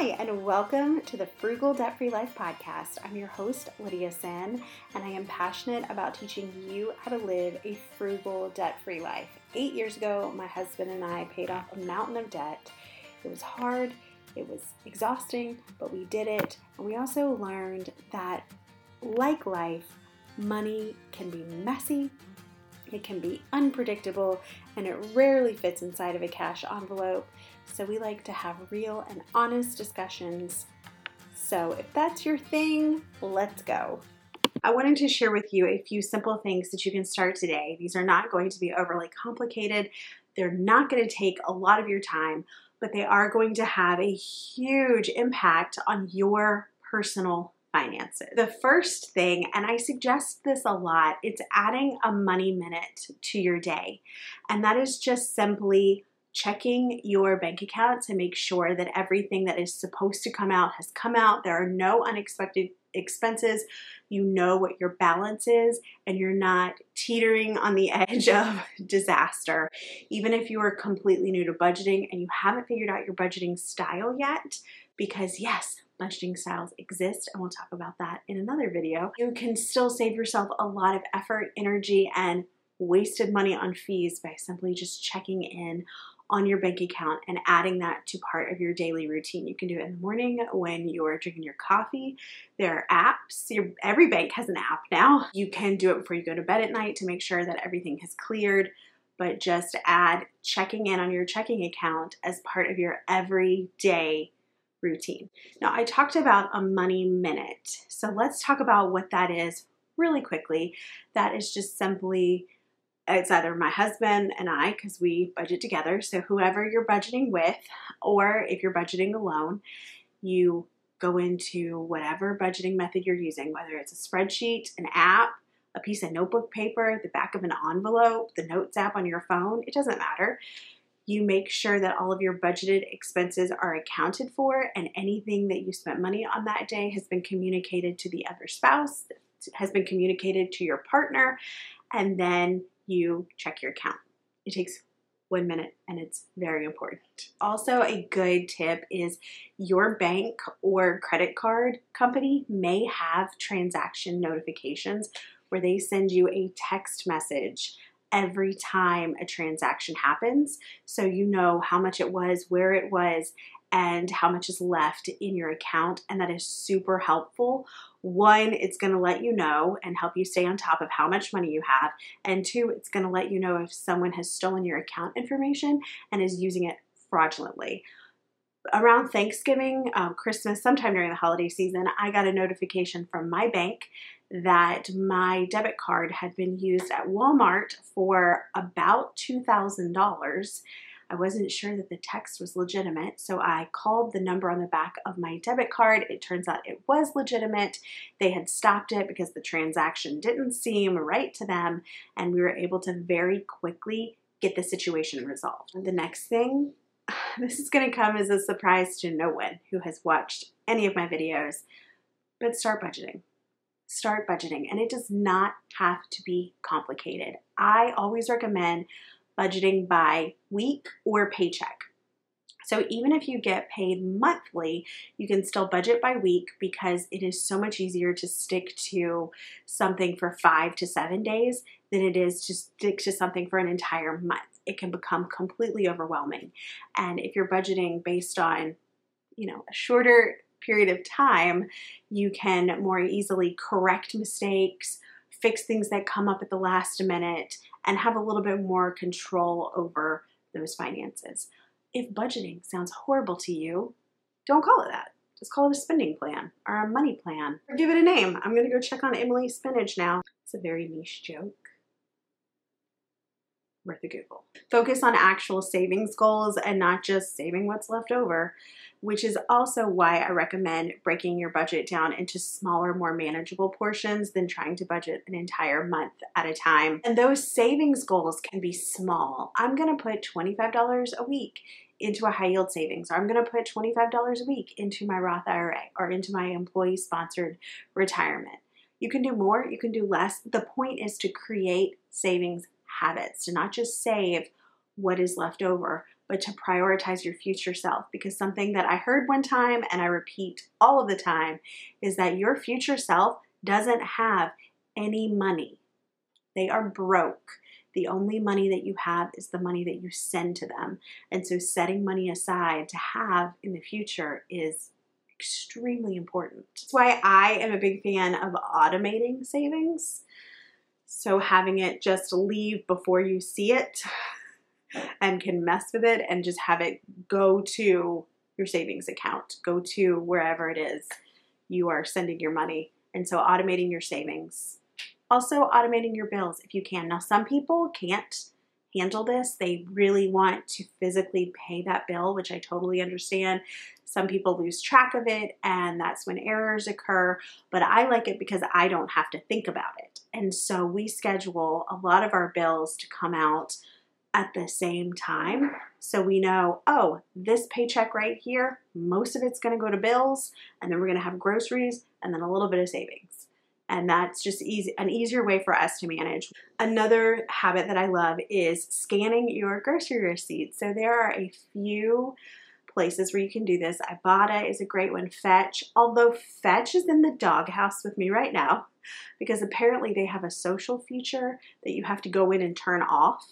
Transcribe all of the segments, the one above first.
Hi, and welcome to the Frugal Debt Free Life podcast. I'm your host, Lydia Senn, and I am passionate about teaching you how to live a frugal, debt free life. Eight years ago, my husband and I paid off a mountain of debt. It was hard, it was exhausting, but we did it. And we also learned that, like life, money can be messy, it can be unpredictable, and it rarely fits inside of a cash envelope. So we like to have real and honest discussions. So if that's your thing, let's go. I wanted to share with you a few simple things that you can start today. These are not going to be overly complicated. They're not going to take a lot of your time, but they are going to have a huge impact on your personal finances. The first thing, and I suggest this a lot, it's adding a money minute to your day. And that is just simply checking your bank account to make sure that everything that is supposed to come out has come out. There are no unexpected expenses. You know what your balance is, and you're not teetering on the edge of disaster. Even if you are completely new to budgeting and you haven't figured out your budgeting style yet, because yes, budgeting styles exist, and we'll talk about that in another video, you can still save yourself a lot of effort, energy, and wasted money on fees by simply just checking in on your bank account and adding that to part of your daily routine. You can do it in the morning when you're drinking your coffee. There are apps. Your, every bank has an app now. You can do it before you go to bed at night to make sure that everything has cleared. But just add checking in on your checking account as part of your everyday routine. Now, I talked about a money minute. So let's talk about what that is really quickly. That is just simply it's either my husband and I, because we budget together. So, whoever you're budgeting with, or if you're budgeting alone, you go into whatever budgeting method you're using, whether it's a spreadsheet, an app, a piece of notebook paper, the back of an envelope, the notes app on your phone, it doesn't matter. You make sure that all of your budgeted expenses are accounted for and anything that you spent money on that day has been communicated to the other spouse, has been communicated to your partner, and then you check your account. It takes one minute and it's very important. Also, a good tip is your bank or credit card company may have transaction notifications where they send you a text message every time a transaction happens so you know how much it was, where it was, and how much is left in your account. And that is super helpful. One, it's going to let you know and help you stay on top of how much money you have. And two, it's going to let you know if someone has stolen your account information and is using it fraudulently. Around Thanksgiving, um, Christmas, sometime during the holiday season, I got a notification from my bank that my debit card had been used at Walmart for about $2,000 I wasn't sure that the text was legitimate, so I called the number on the back of my debit card. It turns out it was legitimate. They had stopped it because the transaction didn't seem right to them, and we were able to very quickly get the situation resolved. The next thing, this is going to come as a surprise to no one who has watched any of my videos, but start budgeting start budgeting and it does not have to be complicated. I always recommend budgeting by week or paycheck. So even if you get paid monthly, you can still budget by week because it is so much easier to stick to something for five to seven days than it is to stick to something for an entire month. It can become completely overwhelming. And if you're budgeting based on, you know, a shorter period of time, you can more easily correct mistakes, fix things that come up at the last minute, and have a little bit more control over those finances. If budgeting sounds horrible to you, don't call it that. Just call it a spending plan or a money plan or give it a name. I'm going to go check on Emily Spinach now. It's a very niche joke. Worth a Google. Focus on actual savings goals and not just saving what's left over which is also why I recommend breaking your budget down into smaller, more manageable portions than trying to budget an entire month at a time. And those savings goals can be small. I'm gonna put $25 a week into a high yield savings, or I'm gonna put $25 a week into my Roth IRA or into my employee sponsored retirement. You can do more, you can do less. The point is to create savings habits, to not just save what is left over, but to prioritize your future self. Because something that I heard one time and I repeat all of the time is that your future self doesn't have any money. They are broke. The only money that you have is the money that you send to them. And so setting money aside to have in the future is extremely important. That's why I am a big fan of automating savings. So having it just leave before you see it and can mess with it and just have it go to your savings account, go to wherever it is you are sending your money. And so automating your savings also, automating your bills if you can. Now, some people can't handle this. They really want to physically pay that bill, which I totally understand. Some people lose track of it, and that's when errors occur. But I like it because I don't have to think about it. And so we schedule a lot of our bills to come out at the same time. So we know, oh, this paycheck right here, most of it's going to go to bills, and then we're going to have groceries and then a little bit of savings and that's just easy an easier way for us to manage. Another habit that I love is scanning your grocery receipts. So there are a few places where you can do this. Ibotta is a great one. Fetch, although Fetch is in the doghouse with me right now because apparently they have a social feature that you have to go in and turn off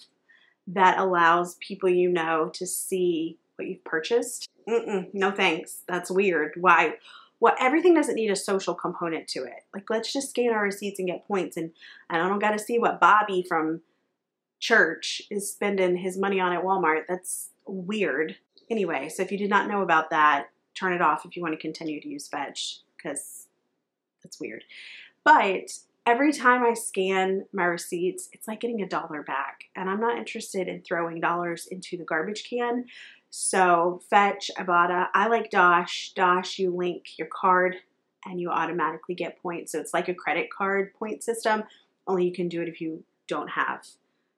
that allows people you know to see what you've purchased. Mm-mm, no thanks. That's weird. Why? What everything doesn't need a social component to it. Like let's just scan our receipts and get points and, and I don't got to see what Bobby from church is spending his money on at Walmart. That's weird. Anyway, so if you did not know about that, turn it off if you want to continue to use Fetch because that's weird. But every time I scan my receipts, it's like getting a dollar back. And I'm not interested in throwing dollars into the garbage can. So Fetch, Ibotta, I like Dosh. Dosh, you link your card and you automatically get points. So it's like a credit card point system, only you can do it if you don't have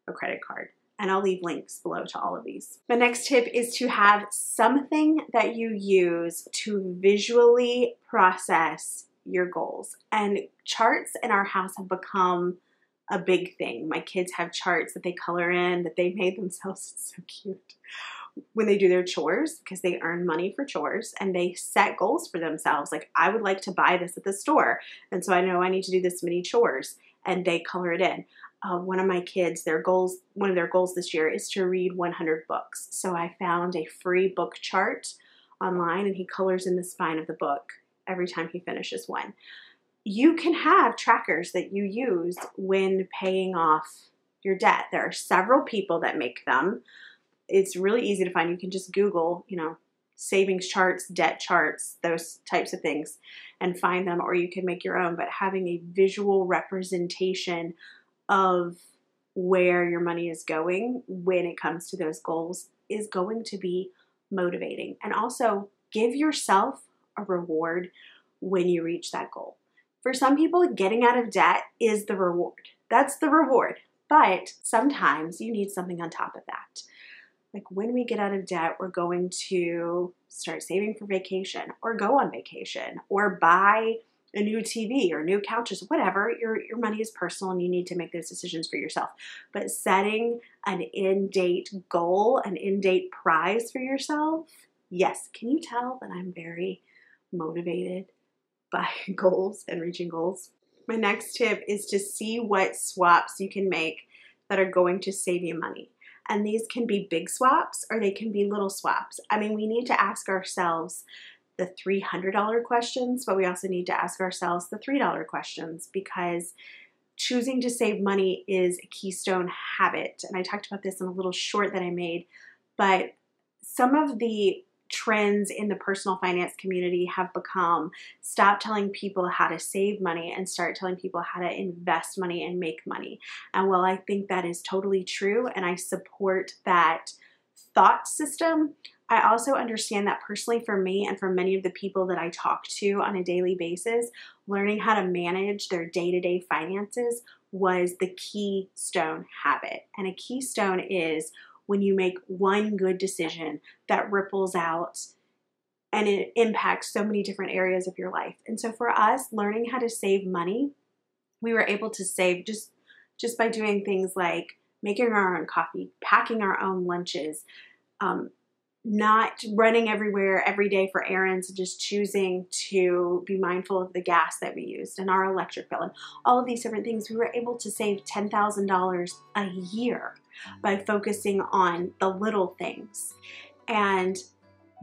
a credit card. And I'll leave links below to all of these. The next tip is to have something that you use to visually process your goals. And charts in our house have become a big thing. My kids have charts that they color in that they made themselves. So cute when they do their chores because they earn money for chores and they set goals for themselves. Like, I would like to buy this at the store. And so I know I need to do this many chores and they color it in. Uh, one of my kids, their goals, one of their goals this year is to read 100 books. So I found a free book chart online and he colors in the spine of the book every time he finishes one. You can have trackers that you use when paying off your debt. There are several people that make them it's really easy to find. You can just Google, you know, savings charts, debt charts, those types of things, and find them, or you can make your own. But having a visual representation of where your money is going when it comes to those goals is going to be motivating. And also, give yourself a reward when you reach that goal. For some people, getting out of debt is the reward. That's the reward. But sometimes you need something on top of that like when we get out of debt, we're going to start saving for vacation or go on vacation or buy a new TV or new couches, whatever. Your your money is personal and you need to make those decisions for yourself. But setting an in-date goal, an in-date prize for yourself, yes. Can you tell that I'm very motivated by goals and reaching goals? My next tip is to see what swaps you can make that are going to save you money. And these can be big swaps or they can be little swaps. I mean, we need to ask ourselves the $300 questions, but we also need to ask ourselves the $3 questions because choosing to save money is a keystone habit. And I talked about this in a little short that I made, but some of the trends in the personal finance community have become stop telling people how to save money and start telling people how to invest money and make money. And while I think that is totally true and I support that thought system, I also understand that personally for me and for many of the people that I talk to on a daily basis, learning how to manage their day to day finances was the keystone habit. And a keystone is when you make one good decision that ripples out and it impacts so many different areas of your life. And so for us, learning how to save money, we were able to save just just by doing things like making our own coffee, packing our own lunches, um, not running everywhere every day for errands, just choosing to be mindful of the gas that we used and our electric bill and all of these different things, we were able to save $10,000 a year by mm. focusing on the little things. And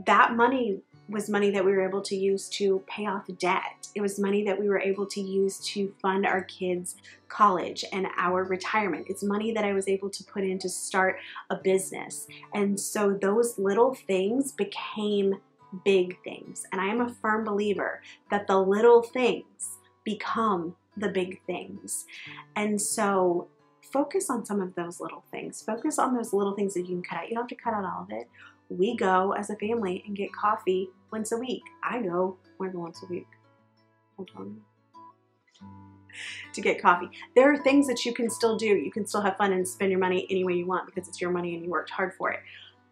that money was money that we were able to use to pay off debt. It was money that we were able to use to fund our kids' college and our retirement. It's money that I was able to put in to start a business. And so those little things became big things. And I am a firm believer that the little things become the big things. And so focus on some of those little things. Focus on those little things that you can cut out. You don't have to cut out all of it we go as a family and get coffee once a week. I go more than once a week. To get coffee. There are things that you can still do. You can still have fun and spend your money any way you want because it's your money and you worked hard for it.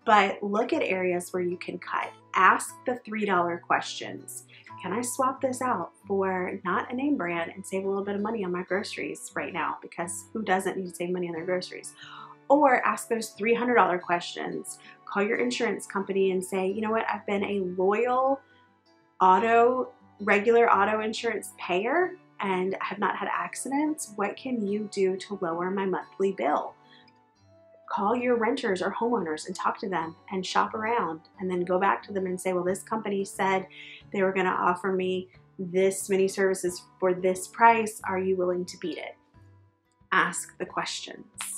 But look at areas where you can cut. Ask the $3 questions. Can I swap this out for not a name brand and save a little bit of money on my groceries right now? Because who doesn't need to save money on their groceries? Or ask those $300 questions call your insurance company and say, you know what, I've been a loyal auto, regular auto insurance payer and have not had accidents. What can you do to lower my monthly bill? Call your renters or homeowners and talk to them and shop around and then go back to them and say, well, this company said they were going to offer me this many services for this price. Are you willing to beat it? Ask the questions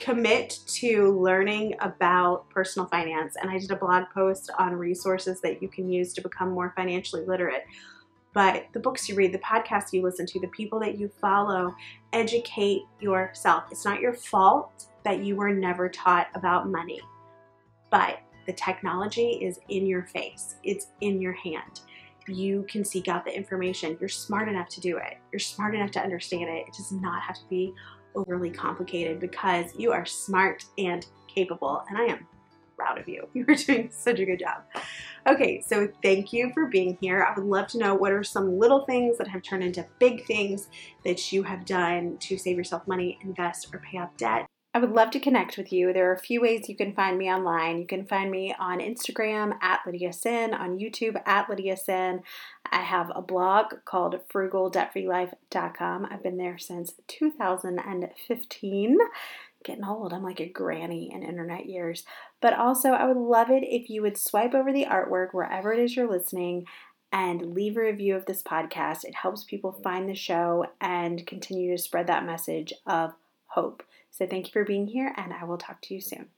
commit to learning about personal finance. And I did a blog post on resources that you can use to become more financially literate. But the books you read, the podcasts you listen to, the people that you follow, educate yourself. It's not your fault that you were never taught about money, but the technology is in your face, it's in your hand. You can seek out the information. You're smart enough to do it. You're smart enough to understand it. It does not have to be overly complicated because you are smart and capable, and I am proud of you. You are doing such a good job. Okay, so thank you for being here. I would love to know what are some little things that have turned into big things that you have done to save yourself money, invest, or pay off debt. I would love to connect with you. There are a few ways you can find me online. You can find me on Instagram at Lydia Senn, on YouTube at Lydia Senn. I have a blog called frugaldebtfreelife.com. I've been there since 2015. Getting old. I'm like a granny in internet years. But also, I would love it if you would swipe over the artwork wherever it is you're listening and leave a review of this podcast. It helps people find the show and continue to spread that message of hope. So thank you for being here, and I will talk to you soon.